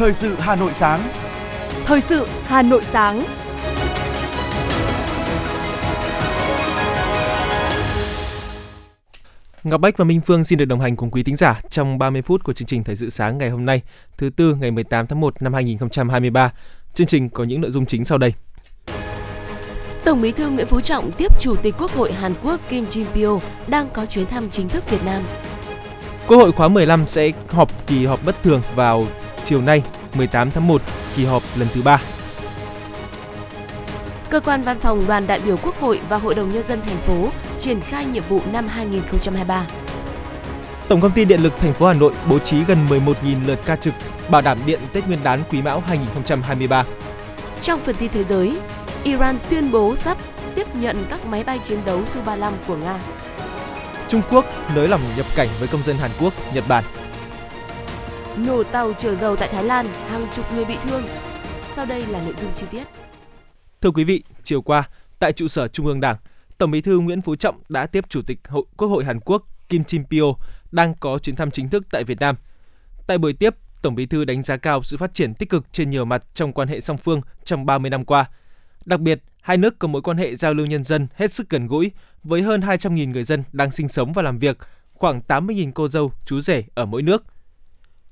Thời sự Hà Nội sáng. Thời sự Hà Nội sáng. Ngọc Bách và Minh Phương xin được đồng hành cùng quý thính giả trong 30 phút của chương trình Thời sự sáng ngày hôm nay, thứ tư ngày 18 tháng 1 năm 2023. Chương trình có những nội dung chính sau đây. Tổng Bí thư Nguyễn Phú Trọng tiếp Chủ tịch Quốc hội Hàn Quốc Kim Jin Pyo đang có chuyến thăm chính thức Việt Nam. Quốc hội khóa 15 sẽ họp kỳ họp bất thường vào chiều nay 18 tháng 1, kỳ họp lần thứ 3. Cơ quan văn phòng đoàn đại biểu Quốc hội và Hội đồng Nhân dân thành phố triển khai nhiệm vụ năm 2023. Tổng công ty Điện lực thành phố Hà Nội bố trí gần 11.000 lượt ca trực bảo đảm điện Tết Nguyên đán Quý Mão 2023. Trong phần tin thế giới, Iran tuyên bố sắp tiếp nhận các máy bay chiến đấu Su-35 của Nga. Trung Quốc nới lỏng nhập cảnh với công dân Hàn Quốc, Nhật Bản. Nổ tàu chở dầu tại Thái Lan, hàng chục người bị thương. Sau đây là nội dung chi tiết. Thưa quý vị, chiều qua, tại trụ sở Trung ương Đảng, Tổng Bí thư Nguyễn Phú Trọng đã tiếp Chủ tịch Hội Quốc hội Hàn Quốc Kim Jin Pyo đang có chuyến thăm chính thức tại Việt Nam. Tại buổi tiếp, Tổng Bí thư đánh giá cao sự phát triển tích cực trên nhiều mặt trong quan hệ song phương trong 30 năm qua. Đặc biệt, hai nước có mối quan hệ giao lưu nhân dân hết sức gần gũi với hơn 200.000 người dân đang sinh sống và làm việc, khoảng 80.000 cô dâu, chú rể ở mỗi nước.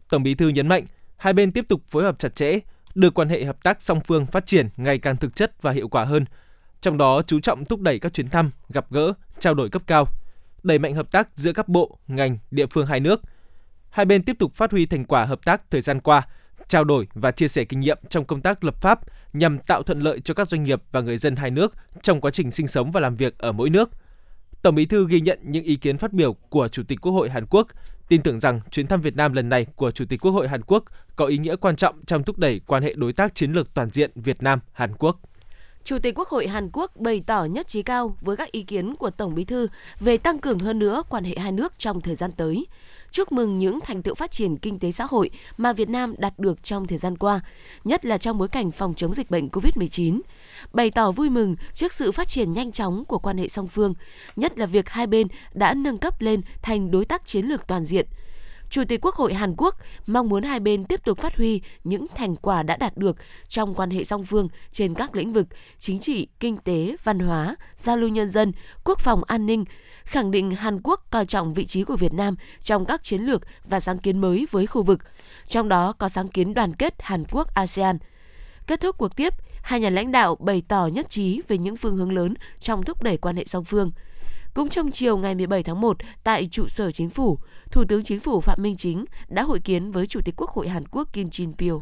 Tổng Bí thư nhấn mạnh, hai bên tiếp tục phối hợp chặt chẽ, đưa quan hệ hợp tác song phương phát triển ngày càng thực chất và hiệu quả hơn. Trong đó chú trọng thúc đẩy các chuyến thăm, gặp gỡ, trao đổi cấp cao, đẩy mạnh hợp tác giữa các bộ, ngành, địa phương hai nước. Hai bên tiếp tục phát huy thành quả hợp tác thời gian qua, trao đổi và chia sẻ kinh nghiệm trong công tác lập pháp nhằm tạo thuận lợi cho các doanh nghiệp và người dân hai nước trong quá trình sinh sống và làm việc ở mỗi nước. Tổng Bí thư ghi nhận những ý kiến phát biểu của Chủ tịch Quốc hội Hàn Quốc, tin tưởng rằng chuyến thăm Việt Nam lần này của Chủ tịch Quốc hội Hàn Quốc có ý nghĩa quan trọng trong thúc đẩy quan hệ đối tác chiến lược toàn diện Việt Nam Hàn Quốc. Chủ tịch Quốc hội Hàn Quốc bày tỏ nhất trí cao với các ý kiến của Tổng Bí thư về tăng cường hơn nữa quan hệ hai nước trong thời gian tới. Chúc mừng những thành tựu phát triển kinh tế xã hội mà Việt Nam đạt được trong thời gian qua, nhất là trong bối cảnh phòng chống dịch bệnh COVID-19. Bày tỏ vui mừng trước sự phát triển nhanh chóng của quan hệ song phương, nhất là việc hai bên đã nâng cấp lên thành đối tác chiến lược toàn diện – Chủ tịch Quốc hội Hàn Quốc mong muốn hai bên tiếp tục phát huy những thành quả đã đạt được trong quan hệ song phương trên các lĩnh vực chính trị, kinh tế, văn hóa, giao lưu nhân dân, quốc phòng an ninh, khẳng định Hàn Quốc coi trọng vị trí của Việt Nam trong các chiến lược và sáng kiến mới với khu vực, trong đó có sáng kiến đoàn kết Hàn Quốc ASEAN. Kết thúc cuộc tiếp, hai nhà lãnh đạo bày tỏ nhất trí về những phương hướng lớn trong thúc đẩy quan hệ song phương – cũng trong chiều ngày 17 tháng 1, tại trụ sở chính phủ, Thủ tướng Chính phủ Phạm Minh Chính đã hội kiến với Chủ tịch Quốc hội Hàn Quốc Kim Jin Pyo.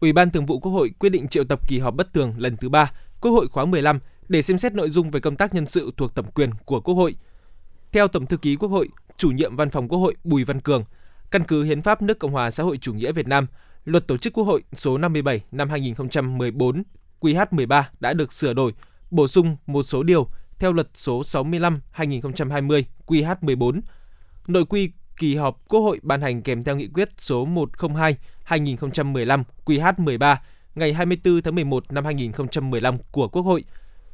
Ủy ban Thường vụ Quốc hội quyết định triệu tập kỳ họp bất thường lần thứ 3, Quốc hội khóa 15 để xem xét nội dung về công tác nhân sự thuộc thẩm quyền của Quốc hội. Theo Tổng thư ký Quốc hội, chủ nhiệm Văn phòng Quốc hội Bùi Văn Cường, căn cứ Hiến pháp nước Cộng hòa xã hội chủ nghĩa Việt Nam, Luật tổ chức Quốc hội số 57 năm 2014 QH13 đã được sửa đổi, bổ sung một số điều theo luật số 65/2020 QH14. Nội quy kỳ họp Quốc hội ban hành kèm theo nghị quyết số 102/2015 QH13 ngày 24 tháng 11 năm 2015 của Quốc hội.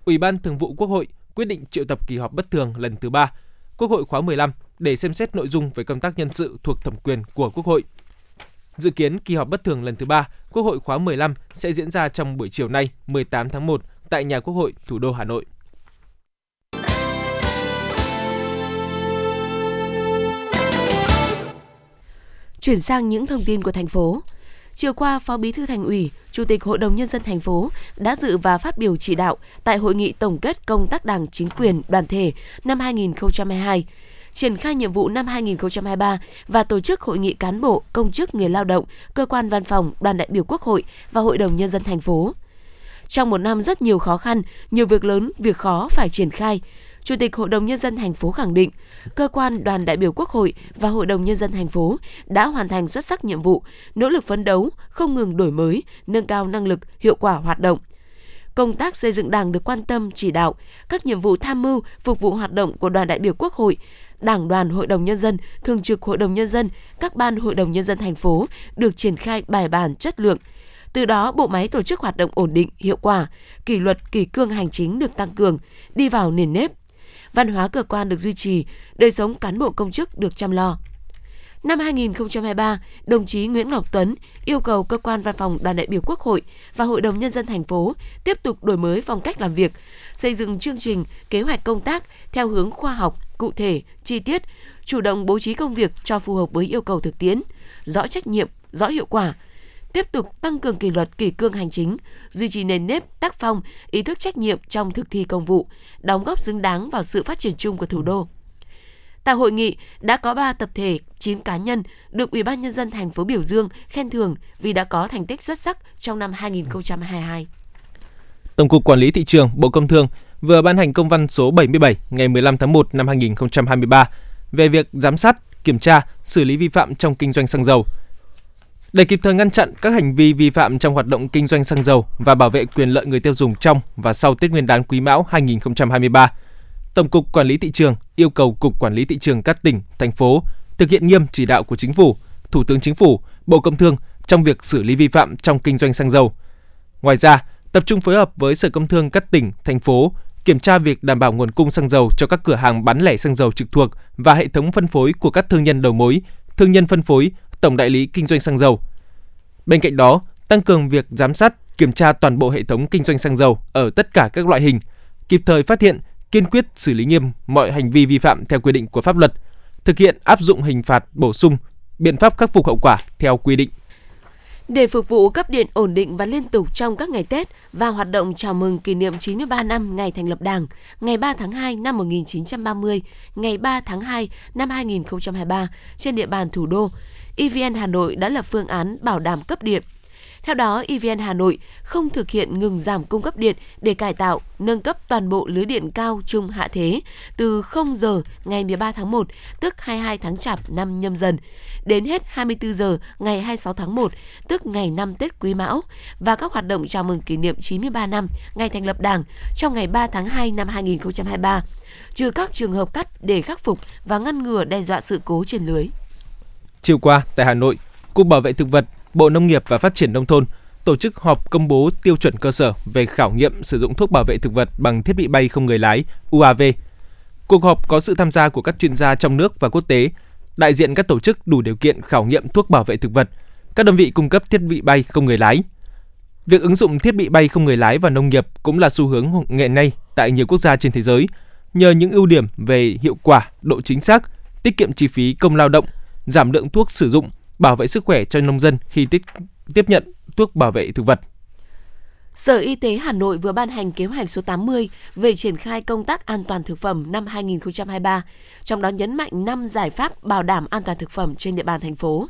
Ủy ban Thường vụ Quốc hội quyết định triệu tập kỳ họp bất thường lần thứ 3 Quốc hội khóa 15 để xem xét nội dung về công tác nhân sự thuộc thẩm quyền của Quốc hội. Dự kiến kỳ họp bất thường lần thứ 3 Quốc hội khóa 15 sẽ diễn ra trong buổi chiều nay 18 tháng 1 tại nhà Quốc hội thủ đô Hà Nội. Chuyển sang những thông tin của thành phố. Chiều qua, Phó Bí thư Thành ủy, Chủ tịch Hội đồng nhân dân thành phố đã dự và phát biểu chỉ đạo tại hội nghị tổng kết công tác Đảng chính quyền đoàn thể năm 2022 triển khai nhiệm vụ năm 2023 và tổ chức hội nghị cán bộ, công chức người lao động, cơ quan văn phòng, đoàn đại biểu Quốc hội và Hội đồng nhân dân thành phố. Trong một năm rất nhiều khó khăn, nhiều việc lớn, việc khó phải triển khai, Chủ tịch Hội đồng nhân dân thành phố khẳng định, cơ quan đoàn đại biểu Quốc hội và Hội đồng nhân dân thành phố đã hoàn thành xuất sắc nhiệm vụ, nỗ lực phấn đấu, không ngừng đổi mới, nâng cao năng lực, hiệu quả hoạt động. Công tác xây dựng Đảng được quan tâm chỉ đạo, các nhiệm vụ tham mưu phục vụ hoạt động của đoàn đại biểu Quốc hội, Đảng đoàn Hội đồng nhân dân, Thường trực Hội đồng nhân dân, các ban Hội đồng nhân dân thành phố được triển khai bài bản chất lượng, từ đó, bộ máy tổ chức hoạt động ổn định, hiệu quả, kỷ luật, kỷ cương hành chính được tăng cường, đi vào nền nếp, văn hóa cơ quan được duy trì, đời sống cán bộ công chức được chăm lo. Năm 2023, đồng chí Nguyễn Ngọc Tuấn yêu cầu cơ quan văn phòng đoàn đại biểu Quốc hội và Hội đồng Nhân dân thành phố tiếp tục đổi mới phong cách làm việc, xây dựng chương trình, kế hoạch công tác theo hướng khoa học, cụ thể, chi tiết, chủ động bố trí công việc cho phù hợp với yêu cầu thực tiễn, rõ trách nhiệm, rõ hiệu quả, tiếp tục tăng cường kỷ luật kỷ cương hành chính, duy trì nền nếp, tác phong, ý thức trách nhiệm trong thực thi công vụ, đóng góp xứng đáng vào sự phát triển chung của thủ đô. Tại hội nghị đã có 3 tập thể, 9 cá nhân được Ủy ban nhân dân thành phố biểu dương, khen thưởng vì đã có thành tích xuất sắc trong năm 2022. Tổng cục Quản lý thị trường Bộ Công Thương vừa ban hành công văn số 77 ngày 15 tháng 1 năm 2023 về việc giám sát, kiểm tra, xử lý vi phạm trong kinh doanh xăng dầu. Để kịp thời ngăn chặn các hành vi vi phạm trong hoạt động kinh doanh xăng dầu và bảo vệ quyền lợi người tiêu dùng trong và sau Tết Nguyên đán Quý Mão 2023, Tổng cục Quản lý thị trường yêu cầu Cục Quản lý thị trường các tỉnh, thành phố thực hiện nghiêm chỉ đạo của Chính phủ, Thủ tướng Chính phủ, Bộ Công Thương trong việc xử lý vi phạm trong kinh doanh xăng dầu. Ngoài ra, tập trung phối hợp với Sở Công Thương các tỉnh, thành phố kiểm tra việc đảm bảo nguồn cung xăng dầu cho các cửa hàng bán lẻ xăng dầu trực thuộc và hệ thống phân phối của các thương nhân đầu mối, thương nhân phân phối, tổng đại lý kinh doanh xăng dầu. Bên cạnh đó, tăng cường việc giám sát, kiểm tra toàn bộ hệ thống kinh doanh xăng dầu ở tất cả các loại hình, kịp thời phát hiện, kiên quyết xử lý nghiêm mọi hành vi vi phạm theo quy định của pháp luật, thực hiện áp dụng hình phạt bổ sung, biện pháp khắc phục hậu quả theo quy định. Để phục vụ cấp điện ổn định và liên tục trong các ngày Tết và hoạt động chào mừng kỷ niệm 93 năm ngày thành lập Đảng, ngày 3 tháng 2 năm 1930, ngày 3 tháng 2 năm 2023 trên địa bàn thủ đô, EVN Hà Nội đã lập phương án bảo đảm cấp điện theo đó, EVN Hà Nội không thực hiện ngừng giảm cung cấp điện để cải tạo, nâng cấp toàn bộ lưới điện cao trung hạ thế từ 0 giờ ngày 13 tháng 1, tức 22 tháng Chạp năm nhâm dần, đến hết 24 giờ ngày 26 tháng 1, tức ngày 5 Tết Quý Mão và các hoạt động chào mừng kỷ niệm 93 năm ngày thành lập Đảng trong ngày 3 tháng 2 năm 2023, trừ các trường hợp cắt để khắc phục và ngăn ngừa đe dọa sự cố trên lưới. Chiều qua tại Hà Nội, Cục Bảo vệ thực vật Bộ Nông nghiệp và Phát triển Nông thôn tổ chức họp công bố tiêu chuẩn cơ sở về khảo nghiệm sử dụng thuốc bảo vệ thực vật bằng thiết bị bay không người lái UAV. Cuộc họp có sự tham gia của các chuyên gia trong nước và quốc tế, đại diện các tổ chức đủ điều kiện khảo nghiệm thuốc bảo vệ thực vật, các đơn vị cung cấp thiết bị bay không người lái. Việc ứng dụng thiết bị bay không người lái vào nông nghiệp cũng là xu hướng ngày nay tại nhiều quốc gia trên thế giới, nhờ những ưu điểm về hiệu quả, độ chính xác, tiết kiệm chi phí công lao động, giảm lượng thuốc sử dụng bảo vệ sức khỏe cho nông dân khi tiếp, tiếp nhận thuốc bảo vệ thực vật. Sở Y tế Hà Nội vừa ban hành kế hoạch số 80 về triển khai công tác an toàn thực phẩm năm 2023, trong đó nhấn mạnh 5 giải pháp bảo đảm an toàn thực phẩm trên địa bàn thành phố.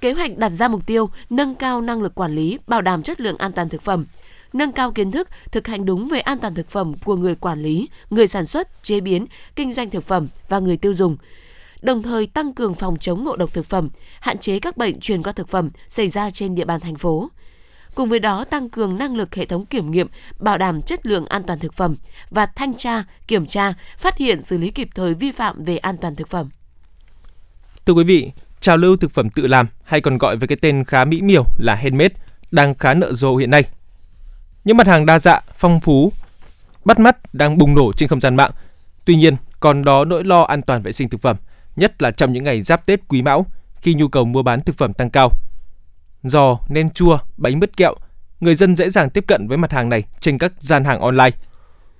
Kế hoạch đặt ra mục tiêu nâng cao năng lực quản lý, bảo đảm chất lượng an toàn thực phẩm, nâng cao kiến thức, thực hành đúng về an toàn thực phẩm của người quản lý, người sản xuất, chế biến, kinh doanh thực phẩm và người tiêu dùng, đồng thời tăng cường phòng chống ngộ độc thực phẩm, hạn chế các bệnh truyền qua thực phẩm xảy ra trên địa bàn thành phố. Cùng với đó tăng cường năng lực hệ thống kiểm nghiệm, bảo đảm chất lượng an toàn thực phẩm và thanh tra, kiểm tra, phát hiện xử lý kịp thời vi phạm về an toàn thực phẩm. Thưa quý vị, trào lưu thực phẩm tự làm hay còn gọi với cái tên khá mỹ miều là handmade đang khá nợ rộ hiện nay. Những mặt hàng đa dạng, phong phú, bắt mắt đang bùng nổ trên không gian mạng. Tuy nhiên, còn đó nỗi lo an toàn vệ sinh thực phẩm – nhất là trong những ngày giáp Tết Quý Mão khi nhu cầu mua bán thực phẩm tăng cao. Giò, nem chua, bánh mứt kẹo, người dân dễ dàng tiếp cận với mặt hàng này trên các gian hàng online.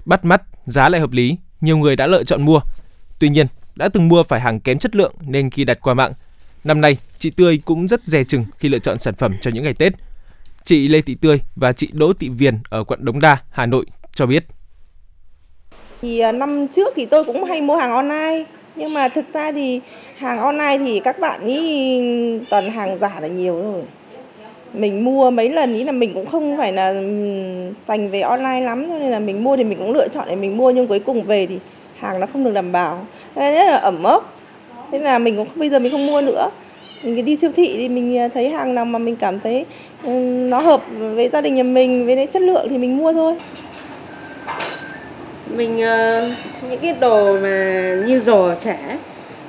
Bắt mắt, giá lại hợp lý, nhiều người đã lựa chọn mua. Tuy nhiên, đã từng mua phải hàng kém chất lượng nên khi đặt qua mạng, năm nay chị Tươi cũng rất dè chừng khi lựa chọn sản phẩm cho những ngày Tết. Chị Lê Thị Tươi và chị Đỗ Thị Viền ở quận Đống Đa, Hà Nội cho biết. Thì à, năm trước thì tôi cũng hay mua hàng online. Nhưng mà thực ra thì hàng online thì các bạn ý, toàn hàng giả là nhiều rồi mình mua mấy lần ý là mình cũng không phải là sành về online lắm. Cho nên là mình mua thì mình cũng lựa chọn để mình mua. Nhưng cuối cùng về thì hàng nó không được đảm bảo. Nên rất là ẩm ốc. Thế là mình cũng, bây giờ mình không mua nữa. Mình đi siêu thị thì mình à, thấy hàng nào mà mình cảm thấy nó hợp với gia đình nhà mình, với chất lượng thì mình mua thôi mình uh, những cái đồ mà như giò chả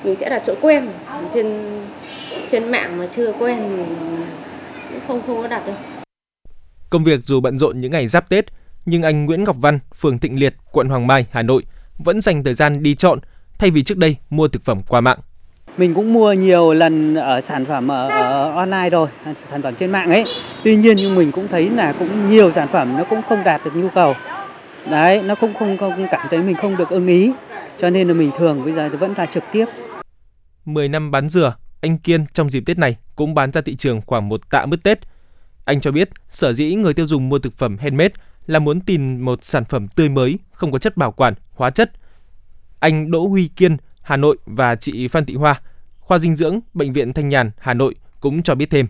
mình sẽ đặt chỗ quen trên trên mạng mà chưa quen cũng không không có đặt đâu công việc dù bận rộn những ngày giáp Tết nhưng anh Nguyễn Ngọc Văn phường Thịnh Liệt quận Hoàng Mai Hà Nội vẫn dành thời gian đi chọn thay vì trước đây mua thực phẩm qua mạng Mình cũng mua nhiều lần ở sản phẩm ở, ở online rồi, sản phẩm trên mạng ấy. Tuy nhiên nhưng mình cũng thấy là cũng nhiều sản phẩm nó cũng không đạt được nhu cầu. Đấy, nó không không không cảm thấy mình không được ưng ý. Cho nên là mình thường bây giờ vẫn là trực tiếp. 10 năm bán dừa, anh Kiên trong dịp Tết này cũng bán ra thị trường khoảng một tạ mứt Tết. Anh cho biết, sở dĩ người tiêu dùng mua thực phẩm handmade là muốn tìm một sản phẩm tươi mới, không có chất bảo quản, hóa chất. Anh Đỗ Huy Kiên, Hà Nội và chị Phan Thị Hoa, khoa dinh dưỡng, bệnh viện Thanh Nhàn, Hà Nội cũng cho biết thêm.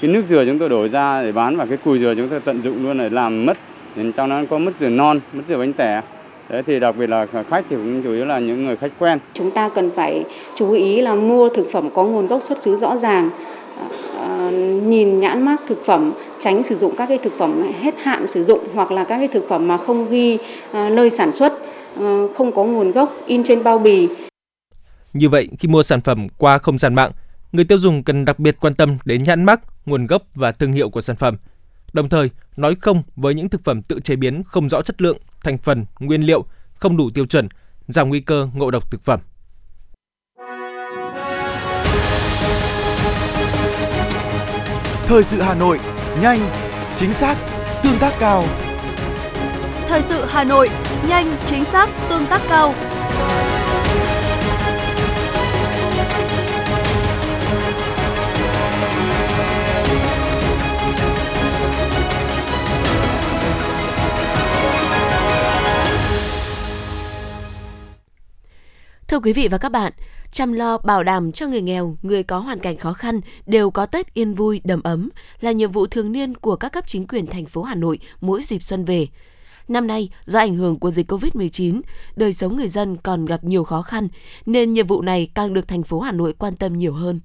Cái nước dừa chúng tôi đổ ra để bán và cái cùi dừa chúng tôi tận dụng luôn để làm mứt, trong đó có mứt dừa non, mứt dừa bánh tẻ. Thế thì đặc biệt là khách thì cũng chủ yếu là những người khách quen. Chúng ta cần phải chú ý là mua thực phẩm có nguồn gốc xuất xứ rõ ràng, à, nhìn nhãn mác thực phẩm, tránh sử dụng các cái thực phẩm hết hạn sử dụng hoặc là các cái thực phẩm mà không ghi à, nơi sản xuất, à, không có nguồn gốc in trên bao bì. Như vậy, khi mua sản phẩm qua không gian mạng, người tiêu dùng cần đặc biệt quan tâm đến nhãn mác, nguồn gốc và thương hiệu của sản phẩm. Đồng thời, nói không với những thực phẩm tự chế biến không rõ chất lượng, thành phần, nguyên liệu, không đủ tiêu chuẩn, giảm nguy cơ ngộ độc thực phẩm. Thời sự Hà Nội, nhanh, chính xác, tương tác cao. Thời sự Hà Nội, nhanh, chính xác, tương tác cao. Thưa quý vị và các bạn, chăm lo bảo đảm cho người nghèo, người có hoàn cảnh khó khăn đều có Tết yên vui, đầm ấm là nhiệm vụ thường niên của các cấp chính quyền thành phố Hà Nội mỗi dịp xuân về. Năm nay, do ảnh hưởng của dịch COVID-19, đời sống người dân còn gặp nhiều khó khăn, nên nhiệm vụ này càng được thành phố Hà Nội quan tâm nhiều hơn.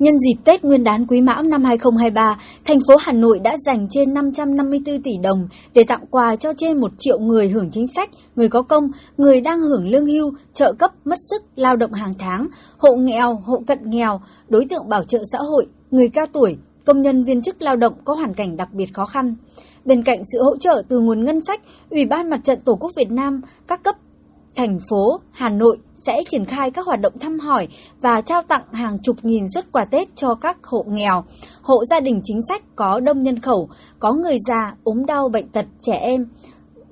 Nhân dịp Tết Nguyên đán Quý Mão năm 2023, thành phố Hà Nội đã dành trên 554 tỷ đồng để tặng quà cho trên 1 triệu người hưởng chính sách, người có công, người đang hưởng lương hưu, trợ cấp, mất sức, lao động hàng tháng, hộ nghèo, hộ cận nghèo, đối tượng bảo trợ xã hội, người cao tuổi, công nhân viên chức lao động có hoàn cảnh đặc biệt khó khăn. Bên cạnh sự hỗ trợ từ nguồn ngân sách, Ủy ban Mặt trận Tổ quốc Việt Nam, các cấp thành phố Hà Nội sẽ triển khai các hoạt động thăm hỏi và trao tặng hàng chục nghìn xuất quà Tết cho các hộ nghèo, hộ gia đình chính sách có đông nhân khẩu, có người già, ốm đau, bệnh tật, trẻ em,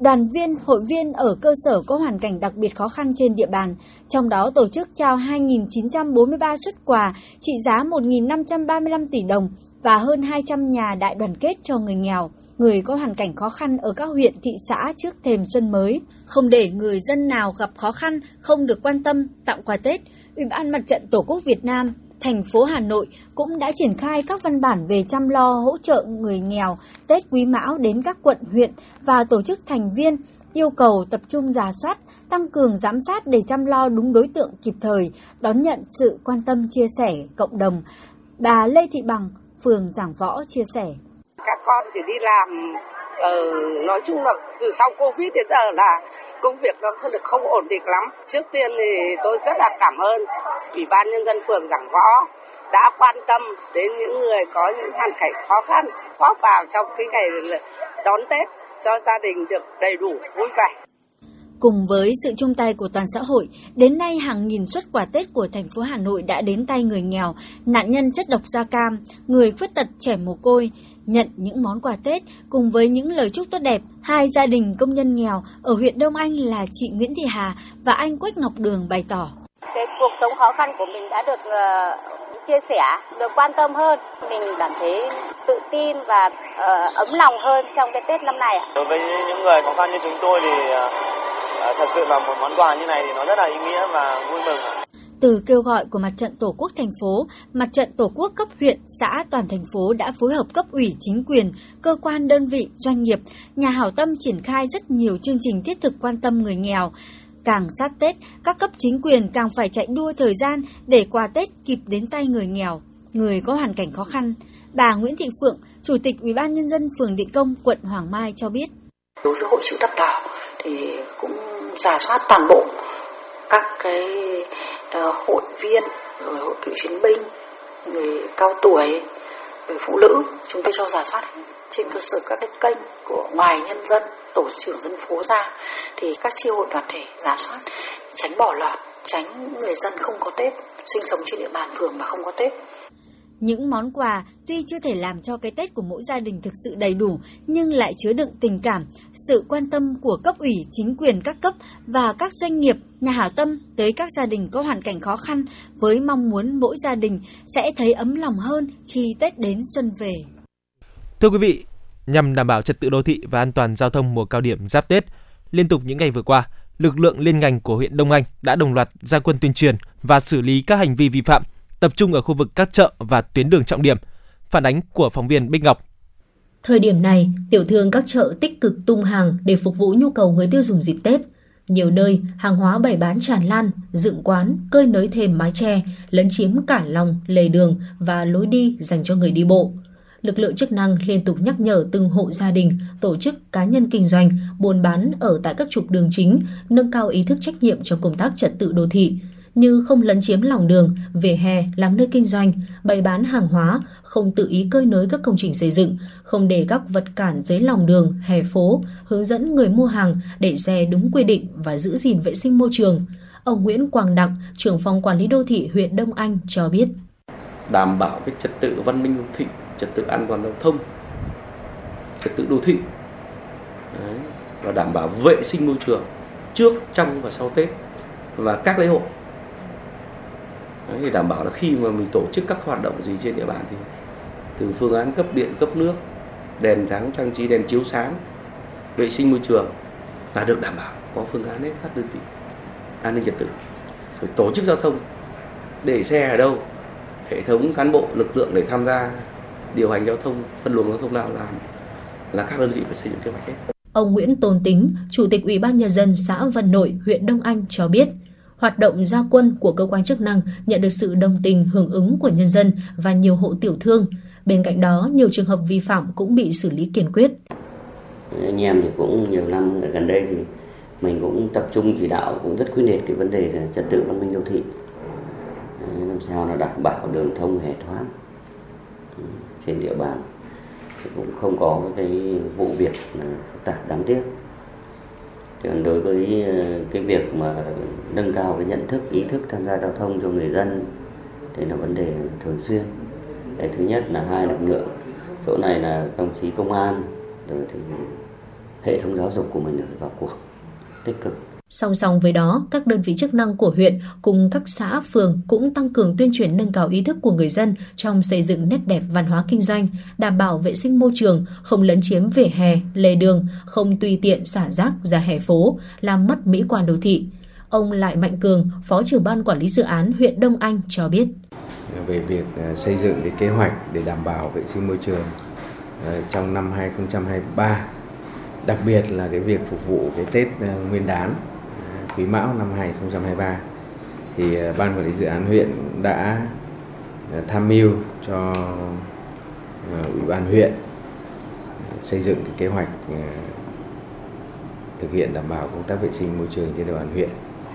đoàn viên, hội viên ở cơ sở có hoàn cảnh đặc biệt khó khăn trên địa bàn, trong đó tổ chức trao 2.943 xuất quà trị giá 1.535 tỷ đồng và hơn 200 nhà đại đoàn kết cho người nghèo, người có hoàn cảnh khó khăn ở các huyện, thị xã trước thềm xuân mới. Không để người dân nào gặp khó khăn không được quan tâm tặng quà Tết, Ủy ban Mặt trận Tổ quốc Việt Nam thành phố Hà Nội cũng đã triển khai các văn bản về chăm lo hỗ trợ người nghèo Tết Quý Mão đến các quận, huyện và tổ chức thành viên yêu cầu tập trung giả soát, tăng cường giám sát để chăm lo đúng đối tượng kịp thời, đón nhận sự quan tâm chia sẻ cộng đồng. Bà Lê Thị Bằng, phường Giảng Võ chia sẻ. Các con thì đi làm, uh, nói chung là từ sau Covid đến giờ là công việc nó không được không ổn định lắm. Trước tiên thì tôi rất là cảm ơn Ủy ban Nhân dân phường Giảng Võ đã quan tâm đến những người có những hoàn cảnh khó khăn góp vào trong cái ngày đón Tết cho gia đình được đầy đủ vui vẻ. Cùng với sự chung tay của toàn xã hội, đến nay hàng nghìn xuất quà Tết của thành phố Hà Nội đã đến tay người nghèo, nạn nhân chất độc da cam, người khuyết tật trẻ mồ côi, nhận những món quà Tết cùng với những lời chúc tốt đẹp. Hai gia đình công nhân nghèo ở huyện Đông Anh là chị Nguyễn Thị Hà và anh Quách Ngọc Đường bày tỏ. Cái cuộc sống khó khăn của mình đã được uh, chia sẻ, được quan tâm hơn. Mình cảm thấy tự tin và uh, ấm lòng hơn trong cái Tết năm này. Đối với những người khó khăn như chúng tôi thì uh, thật sự là một món quà như này thì nó rất là ý nghĩa và vui mừng. Từ kêu gọi của Mặt trận Tổ quốc thành phố, Mặt trận Tổ quốc cấp huyện, xã toàn thành phố đã phối hợp cấp ủy chính quyền, cơ quan đơn vị, doanh nghiệp, nhà hảo tâm triển khai rất nhiều chương trình thiết thực quan tâm người nghèo. Càng sát Tết, các cấp chính quyền càng phải chạy đua thời gian để quà Tết kịp đến tay người nghèo, người có hoàn cảnh khó khăn. Bà Nguyễn Thị Phượng, Chủ tịch Ủy ban nhân dân phường Định Công, quận Hoàng Mai cho biết. Đối với hội chữ thập đỏ thì cũng giả soát toàn bộ các cái ờ, hội viên rồi hội cựu chiến binh người cao tuổi người phụ nữ chúng tôi cho giả soát trên cơ sở các cái kênh của ngoài nhân dân tổ trưởng dân phố ra thì các chi hội đoàn thể giả soát tránh bỏ lọt tránh người dân không có Tết, sinh sống trên địa bàn phường mà không có Tết. Những món quà tuy chưa thể làm cho cái Tết của mỗi gia đình thực sự đầy đủ, nhưng lại chứa đựng tình cảm, sự quan tâm của cấp ủy, chính quyền các cấp và các doanh nghiệp, nhà hảo tâm tới các gia đình có hoàn cảnh khó khăn với mong muốn mỗi gia đình sẽ thấy ấm lòng hơn khi Tết đến xuân về. Thưa quý vị, nhằm đảm bảo trật tự đô thị và an toàn giao thông mùa cao điểm giáp Tết, liên tục những ngày vừa qua, lực lượng liên ngành của huyện Đông Anh đã đồng loạt ra quân tuyên truyền và xử lý các hành vi vi phạm tập trung ở khu vực các chợ và tuyến đường trọng điểm. Phản ánh của phóng viên Bích Ngọc. Thời điểm này, tiểu thương các chợ tích cực tung hàng để phục vụ nhu cầu người tiêu dùng dịp Tết. Nhiều nơi, hàng hóa bày bán tràn lan, dựng quán, cơi nới thêm mái che, lấn chiếm cả lòng, lề đường và lối đi dành cho người đi bộ. Lực lượng chức năng liên tục nhắc nhở từng hộ gia đình, tổ chức cá nhân kinh doanh, buôn bán ở tại các trục đường chính, nâng cao ý thức trách nhiệm trong công tác trật tự đô thị, như không lấn chiếm lòng đường, vỉa hè làm nơi kinh doanh, bày bán hàng hóa, không tự ý cơi nới các công trình xây dựng, không để các vật cản dưới lòng đường, hè phố, hướng dẫn người mua hàng để xe đúng quy định và giữ gìn vệ sinh môi trường. Ông Nguyễn Quang Đặng, trưởng phòng quản lý đô thị huyện Đông Anh cho biết. Đảm bảo cái trật tự văn minh đô thị, trật tự an toàn giao thông, trật tự đô thị Đấy. và đảm bảo vệ sinh môi trường trước, trong và sau Tết và các lễ hội Đấy, để đảm bảo là khi mà mình tổ chức các hoạt động gì trên địa bàn thì từ phương án cấp điện cấp nước đèn sáng trang trí đèn chiếu sáng vệ sinh môi trường là được đảm bảo có phương án hết các đơn vị an ninh trật tự. Rồi tổ chức giao thông để xe ở đâu hệ thống cán bộ lực lượng để tham gia điều hành giao thông phân luồng giao thông nào làm là các đơn vị phải xây dựng kế hoạch hết. Ông Nguyễn Tôn Tính, Chủ tịch Ủy ban Nhân dân xã Vân Nội, huyện Đông Anh cho biết, hoạt động gia quân của cơ quan chức năng nhận được sự đồng tình hưởng ứng của nhân dân và nhiều hộ tiểu thương. Bên cạnh đó, nhiều trường hợp vi phạm cũng bị xử lý kiên quyết. Anh em thì cũng nhiều năm gần đây thì mình cũng tập trung chỉ đạo cũng rất quyết liệt cái vấn đề là trật tự văn minh đô thị làm sao là đảm bảo đường thông hệ thoáng ừ, trên địa bàn thì cũng không có cái vụ việc phức tạp đáng tiếc còn đối với ờ, cái việc mà nâng cao cái nhận thức, ý thức tham gia giao thông cho người dân thì là vấn đề thường xuyên. Cái thứ nhất là hai lực lượng, chỗ này là đồng chí công an, rồi thì hệ thống giáo dục của mình vào cuộc, tích cực. Song song với đó, các đơn vị chức năng của huyện cùng các xã, phường cũng tăng cường tuyên truyền nâng cao ý thức của người dân trong xây dựng nét đẹp văn hóa kinh doanh, đảm bảo vệ sinh môi trường, không lấn chiếm vỉa hè, lề đường, không tùy tiện xả rác ra hè phố, làm mất mỹ quan đô thị. Ông Lại Mạnh Cường, Phó trưởng ban quản lý dự án huyện Đông Anh cho biết. Về việc à, xây dựng cái kế hoạch để đảm bảo vệ sinh môi trường à, trong năm 2023, đặc biệt là cái việc phục vụ cái Tết à, Nguyên đán Quý Mão năm 2023 thì ờ, ban quản lý dự án huyện đã ờ, tham mưu cho ờ, ủy ban huyện xây dựng cái kế hoạch thực hiện đảm bảo công tác vệ sinh môi trường trên địa bàn huyện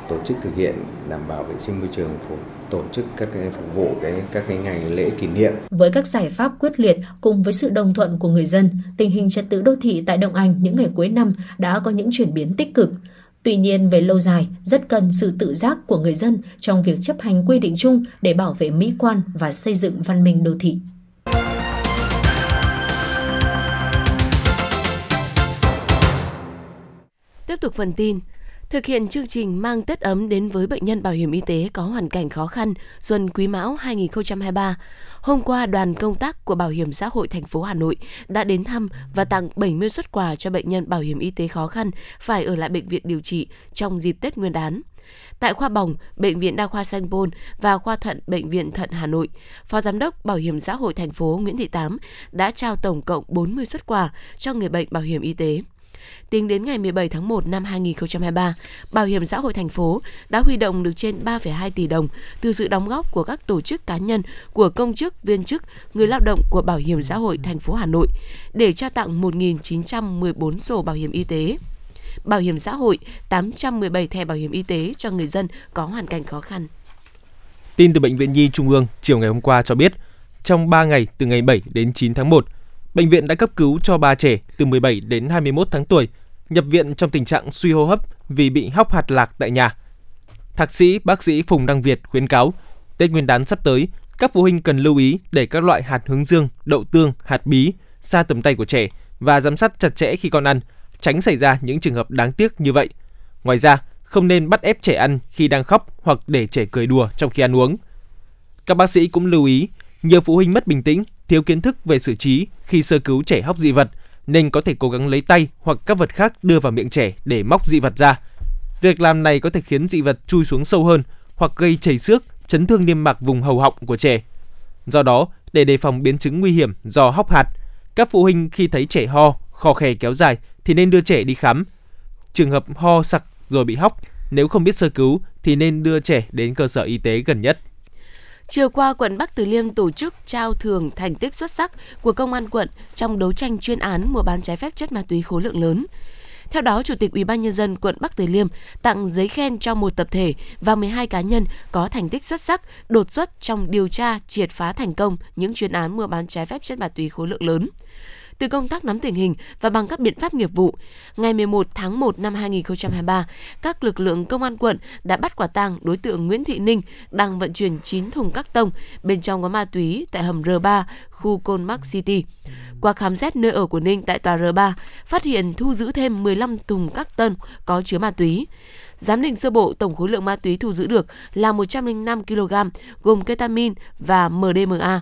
tổ chức thực hiện đảm bảo vệ sinh môi trường phục tổ chức các cái phục vụ cái các cái ngày lễ kỷ niệm. Với các giải pháp quyết liệt cùng với sự đồng thuận của người dân, tình hình trật tự đô thị tại Đông Anh những ngày cuối năm đã có những chuyển biến tích cực. Tuy nhiên về lâu dài, rất cần sự tự giác của người dân trong việc chấp hành quy định chung để bảo vệ mỹ quan và xây dựng văn minh đô thị. Tiếp tục phần tin, thực hiện chương trình mang Tết ấm đến với bệnh nhân bảo hiểm y tế có hoàn cảnh khó khăn Xuân Quý Mão 2023. Hôm qua, đoàn công tác của Bảo hiểm xã hội thành phố Hà Nội đã đến thăm và tặng 70 xuất quà cho bệnh nhân bảo hiểm y tế khó khăn phải ở lại bệnh viện điều trị trong dịp Tết Nguyên đán. Tại khoa bỏng, Bệnh viện Đa khoa Sanh Pôn và khoa thận Bệnh viện Thận Hà Nội, Phó Giám đốc Bảo hiểm xã hội thành phố Nguyễn Thị Tám đã trao tổng cộng 40 xuất quà cho người bệnh bảo hiểm y tế. Tính đến ngày 17 tháng 1 năm 2023, Bảo hiểm xã hội thành phố đã huy động được trên 3,2 tỷ đồng từ sự đóng góp của các tổ chức cá nhân, của công chức, viên chức, người lao động của Bảo hiểm xã hội thành phố Hà Nội để trao tặng 1.914 sổ bảo hiểm y tế bảo hiểm xã hội, 817 thẻ bảo hiểm y tế cho người dân có hoàn cảnh khó khăn. Tin từ Bệnh viện Nhi Trung ương chiều ngày hôm qua cho biết, trong 3 ngày từ ngày 7 đến 9 tháng 1, bệnh viện đã cấp cứu cho ba trẻ từ 17 đến 21 tháng tuổi nhập viện trong tình trạng suy hô hấp vì bị hóc hạt lạc tại nhà. Thạc sĩ bác sĩ Phùng Đăng Việt khuyến cáo, Tết Nguyên đán sắp tới, các phụ huynh cần lưu ý để các loại hạt hướng dương, đậu tương, hạt bí xa tầm tay của trẻ và giám sát chặt chẽ khi con ăn, tránh xảy ra những trường hợp đáng tiếc như vậy. Ngoài ra, không nên bắt ép trẻ ăn khi đang khóc hoặc để trẻ cười đùa trong khi ăn uống. Các bác sĩ cũng lưu ý, nhiều phụ huynh mất bình tĩnh, thiếu kiến thức về xử trí khi sơ cứu trẻ hóc dị vật nên có thể cố gắng lấy tay hoặc các vật khác đưa vào miệng trẻ để móc dị vật ra. Việc làm này có thể khiến dị vật chui xuống sâu hơn hoặc gây chảy xước, chấn thương niêm mạc vùng hầu họng của trẻ. Do đó, để đề phòng biến chứng nguy hiểm do hóc hạt, các phụ huynh khi thấy trẻ ho, khò khè kéo dài thì nên đưa trẻ đi khám. Trường hợp ho sặc rồi bị hóc, nếu không biết sơ cứu thì nên đưa trẻ đến cơ sở y tế gần nhất. Chiều qua, quận Bắc Từ Liêm tổ chức trao thưởng thành tích xuất sắc của công an quận trong đấu tranh chuyên án mua bán trái phép chất ma túy khối lượng lớn. Theo đó, Chủ tịch Ủy ban nhân dân quận Bắc Từ Liêm tặng giấy khen cho một tập thể và 12 cá nhân có thành tích xuất sắc, đột xuất trong điều tra triệt phá thành công những chuyên án mua bán trái phép chất ma túy khối lượng lớn từ công tác nắm tình hình và bằng các biện pháp nghiệp vụ. Ngày 11 tháng 1 năm 2023, các lực lượng công an quận đã bắt quả tang đối tượng Nguyễn Thị Ninh đang vận chuyển 9 thùng các tông bên trong có ma túy tại hầm R3, khu Côn Mark City. Qua khám xét nơi ở của Ninh tại tòa R3, phát hiện thu giữ thêm 15 thùng các tân có chứa ma túy. Giám định sơ bộ tổng khối lượng ma túy thu giữ được là 105 kg gồm ketamin và MDMA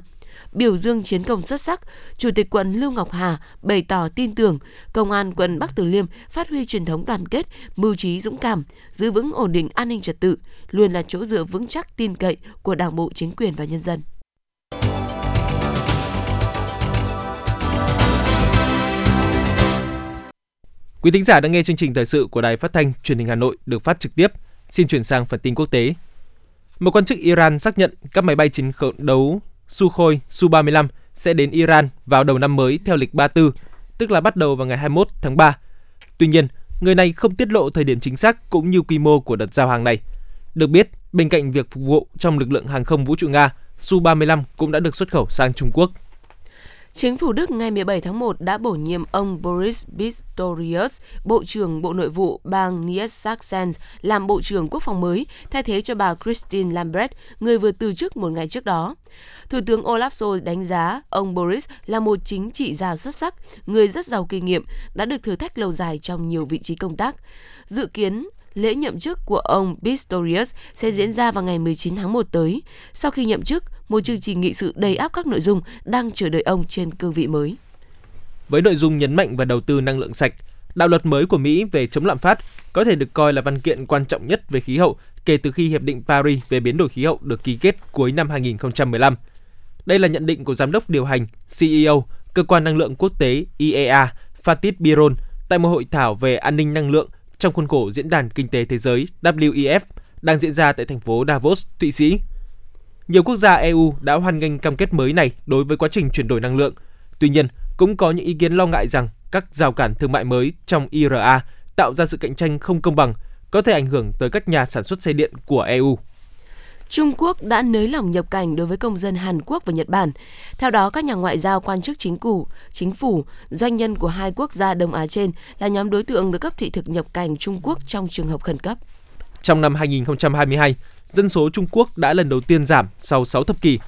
biểu dương chiến công xuất sắc, Chủ tịch quận Lưu Ngọc Hà bày tỏ tin tưởng Công an quận Bắc Từ Liêm phát huy truyền thống đoàn kết, mưu trí dũng cảm, giữ vững ổn định an ninh trật tự, luôn là chỗ dựa vững chắc tin cậy của Đảng bộ, chính quyền và nhân dân. Quý thính giả đang nghe chương trình thời sự của Đài Phát thanh Truyền hình Hà Nội được phát trực tiếp. Xin chuyển sang phần tin quốc tế. Một quan chức Iran xác nhận các máy bay chiến đấu Sukhoi Su-35 sẽ đến Iran vào đầu năm mới theo lịch 34, tức là bắt đầu vào ngày 21 tháng 3. Tuy nhiên, người này không tiết lộ thời điểm chính xác cũng như quy mô của đợt giao hàng này. Được biết, bên cạnh việc phục vụ trong lực lượng hàng không vũ trụ Nga, Su-35 cũng đã được xuất khẩu sang Trung Quốc. Chính phủ Đức ngày 17 tháng 1 đã bổ nhiệm ông Boris Pistorius, Bộ trưởng Bộ Nội vụ bang Niedersachsen, làm Bộ trưởng Quốc phòng mới, thay thế cho bà Christine Lambrecht, người vừa từ chức một ngày trước đó. Thủ tướng Olaf Scholz đánh giá ông Boris là một chính trị gia xuất sắc, người rất giàu kinh nghiệm, đã được thử thách lâu dài trong nhiều vị trí công tác. Dự kiến lễ nhậm chức của ông Pistorius sẽ diễn ra vào ngày 19 tháng 1 tới, sau khi nhậm chức, một chương trình nghị sự đầy áp các nội dung đang chờ đợi ông trên cương vị mới. Với nội dung nhấn mạnh và đầu tư năng lượng sạch, đạo luật mới của Mỹ về chống lạm phát có thể được coi là văn kiện quan trọng nhất về khí hậu kể từ khi Hiệp định Paris về biến đổi khí hậu được ký kết cuối năm 2015. Đây là nhận định của Giám đốc điều hành CEO Cơ quan Năng lượng Quốc tế IEA Fatih Birol tại một hội thảo về an ninh năng lượng trong khuôn khổ Diễn đàn Kinh tế Thế giới WEF đang diễn ra tại thành phố Davos, Thụy Sĩ. Nhiều quốc gia EU đã hoan nghênh cam kết mới này đối với quá trình chuyển đổi năng lượng. Tuy nhiên, cũng có những ý kiến lo ngại rằng các rào cản thương mại mới trong IRA tạo ra sự cạnh tranh không công bằng, có thể ảnh hưởng tới các nhà sản xuất xe điện của EU. Trung Quốc đã nới lỏng nhập cảnh đối với công dân Hàn Quốc và Nhật Bản. Theo đó, các nhà ngoại giao, quan chức chính phủ, chính phủ, doanh nhân của hai quốc gia Đông Á trên là nhóm đối tượng được cấp thị thực nhập cảnh Trung Quốc trong trường hợp khẩn cấp. Trong năm 2022, dân số Trung Quốc đã lần đầu tiên giảm sau 6 thập kỷ.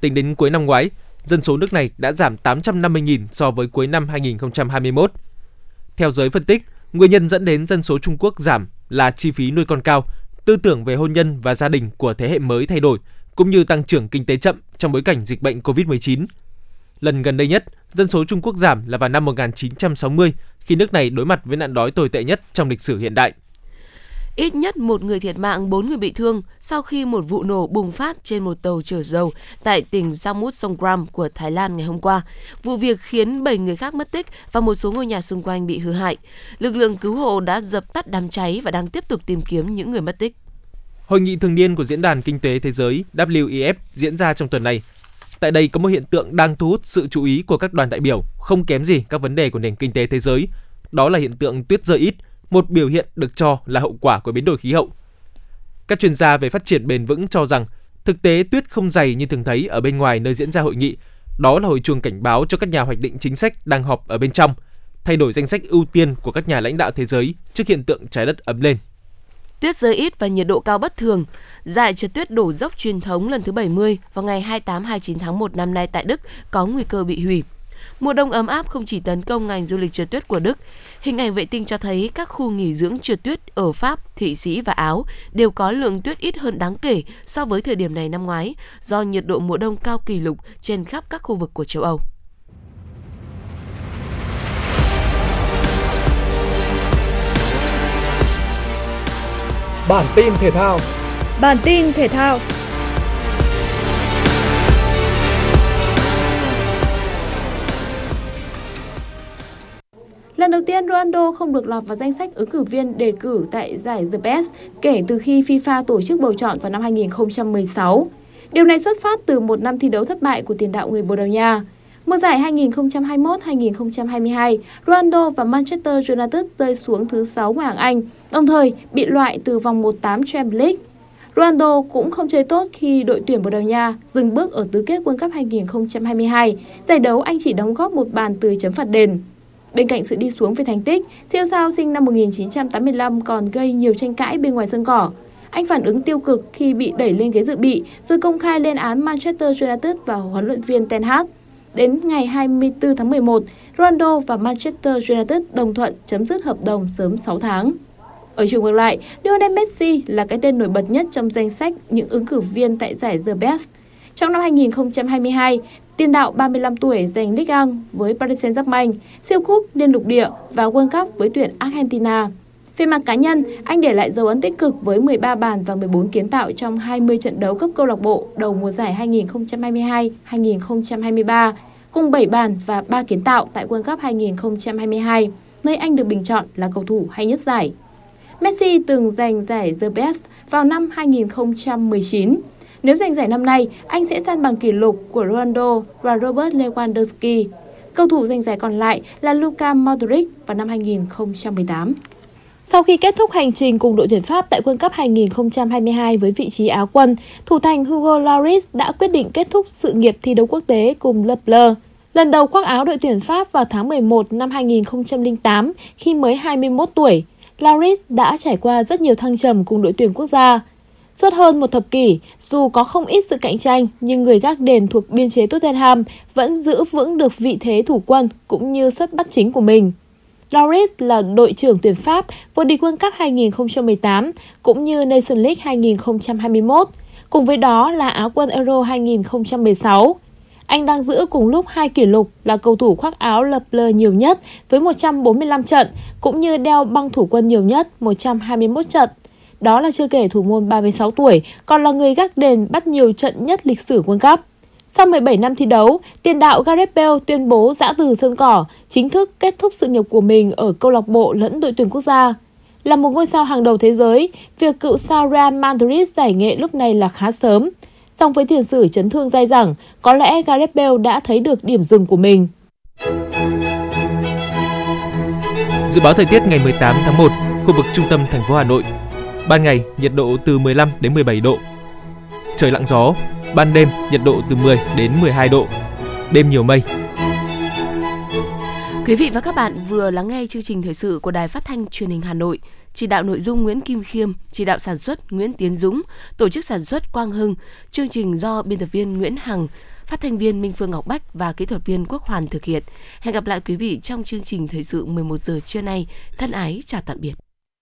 Tính đến cuối năm ngoái, dân số nước này đã giảm 850.000 so với cuối năm 2021. Theo giới phân tích, nguyên nhân dẫn đến dân số Trung Quốc giảm là chi phí nuôi con cao, tư tưởng về hôn nhân và gia đình của thế hệ mới thay đổi, cũng như tăng trưởng kinh tế chậm trong bối cảnh dịch bệnh COVID-19. Lần gần đây nhất, dân số Trung Quốc giảm là vào năm 1960 khi nước này đối mặt với nạn đói tồi tệ nhất trong lịch sử hiện đại. Ít nhất một người thiệt mạng, bốn người bị thương sau khi một vụ nổ bùng phát trên một tàu chở dầu tại tỉnh Samut Songkram của Thái Lan ngày hôm qua. Vụ việc khiến 7 người khác mất tích và một số ngôi nhà xung quanh bị hư hại. Lực lượng cứu hộ đã dập tắt đám cháy và đang tiếp tục tìm kiếm những người mất tích. Hội nghị thường niên của Diễn đàn Kinh tế Thế giới WEF diễn ra trong tuần này. Tại đây có một hiện tượng đang thu hút sự chú ý của các đoàn đại biểu, không kém gì các vấn đề của nền kinh tế thế giới. Đó là hiện tượng tuyết rơi ít, một biểu hiện được cho là hậu quả của biến đổi khí hậu. Các chuyên gia về phát triển bền vững cho rằng thực tế tuyết không dày như thường thấy ở bên ngoài nơi diễn ra hội nghị. Đó là hồi chuông cảnh báo cho các nhà hoạch định chính sách đang họp ở bên trong, thay đổi danh sách ưu tiên của các nhà lãnh đạo thế giới trước hiện tượng trái đất ấm lên. Tuyết rơi ít và nhiệt độ cao bất thường. Giải trượt tuyết đổ dốc truyền thống lần thứ 70 vào ngày 28-29 tháng 1 năm nay tại Đức có nguy cơ bị hủy. Mùa đông ấm áp không chỉ tấn công ngành du lịch trượt tuyết của Đức, hình ảnh vệ tinh cho thấy các khu nghỉ dưỡng trượt tuyết ở Pháp, Thụy Sĩ và Áo đều có lượng tuyết ít hơn đáng kể so với thời điểm này năm ngoái, do nhiệt độ mùa đông cao kỷ lục trên khắp các khu vực của châu Âu. Bản tin thể thao Bản tin thể thao Lần đầu tiên Ronaldo không được lọt vào danh sách ứng cử viên đề cử tại giải The Best kể từ khi FIFA tổ chức bầu chọn vào năm 2016. Điều này xuất phát từ một năm thi đấu thất bại của tiền đạo người Bồ Đào Nha. Mùa giải 2021-2022, Ronaldo và Manchester United rơi xuống thứ 6 của hạng Anh, đồng thời bị loại từ vòng 1/8 Champions League. Ronaldo cũng không chơi tốt khi đội tuyển Bồ Đào Nha dừng bước ở tứ kết World Cup 2022. Giải đấu anh chỉ đóng góp một bàn từ chấm phạt đền. Bên cạnh sự đi xuống về thành tích, siêu sao sinh năm 1985 còn gây nhiều tranh cãi bên ngoài sân cỏ. Anh phản ứng tiêu cực khi bị đẩy lên ghế dự bị, rồi công khai lên án Manchester United và huấn luyện viên Ten Hag. Đến ngày 24 tháng 11, Ronaldo và Manchester United đồng thuận chấm dứt hợp đồng sớm 6 tháng. Ở chiều ngược lại, Lionel Messi là cái tên nổi bật nhất trong danh sách những ứng cử viên tại giải The Best. Trong năm 2022, tiền đạo 35 tuổi giành Ligue 1 với Paris Saint-Germain, siêu cúp liên lục địa và World Cup với tuyển Argentina. Về mặt cá nhân, anh để lại dấu ấn tích cực với 13 bàn và 14 kiến tạo trong 20 trận đấu cấp câu lạc bộ đầu mùa giải 2022-2023, cùng 7 bàn và 3 kiến tạo tại World Cup 2022, nơi anh được bình chọn là cầu thủ hay nhất giải. Messi từng giành giải The Best vào năm 2019. Nếu giành giải năm nay, anh sẽ san bằng kỷ lục của Ronaldo và Robert Lewandowski. Cầu thủ giành giải còn lại là Luka Modric vào năm 2018. Sau khi kết thúc hành trình cùng đội tuyển Pháp tại World Cup 2022 với vị trí Áo quân, thủ thành Hugo Lloris đã quyết định kết thúc sự nghiệp thi đấu quốc tế cùng Le Bleu. Lần đầu khoác áo đội tuyển Pháp vào tháng 11 năm 2008 khi mới 21 tuổi, Lloris đã trải qua rất nhiều thăng trầm cùng đội tuyển quốc gia. Suốt hơn một thập kỷ, dù có không ít sự cạnh tranh, nhưng người gác đền thuộc biên chế Tottenham vẫn giữ vững được vị thế thủ quân cũng như xuất bắt chính của mình. Loris là đội trưởng tuyển Pháp vô địch World Cup 2018 cũng như Nation League 2021, cùng với đó là Áo quân Euro 2016. Anh đang giữ cùng lúc hai kỷ lục là cầu thủ khoác áo lập lờ nhiều nhất với 145 trận, cũng như đeo băng thủ quân nhiều nhất 121 trận. Đó là chưa kể thủ môn 36 tuổi, còn là người gác đền bắt nhiều trận nhất lịch sử World Cup. Sau 17 năm thi đấu, tiền đạo Gareth Bale tuyên bố giã từ sân cỏ, chính thức kết thúc sự nghiệp của mình ở câu lạc bộ lẫn đội tuyển quốc gia. Là một ngôi sao hàng đầu thế giới, việc cựu sao Real Madrid giải nghệ lúc này là khá sớm. Song với tiền sử chấn thương dai dẳng, có lẽ Gareth Bale đã thấy được điểm dừng của mình. Dự báo thời tiết ngày 18 tháng 1, khu vực trung tâm thành phố Hà Nội. Ban ngày nhiệt độ từ 15 đến 17 độ. Trời lặng gió, ban đêm nhiệt độ từ 10 đến 12 độ. Đêm nhiều mây. Quý vị và các bạn vừa lắng nghe chương trình thời sự của Đài Phát thanh Truyền hình Hà Nội. Chỉ đạo nội dung Nguyễn Kim Khiêm, chỉ đạo sản xuất Nguyễn Tiến Dũng, tổ chức sản xuất Quang Hưng, chương trình do biên tập viên Nguyễn Hằng, phát thanh viên Minh Phương Ngọc Bách và kỹ thuật viên Quốc Hoàn thực hiện. Hẹn gặp lại quý vị trong chương trình thời sự 11 giờ trưa nay. Thân ái chào tạm biệt.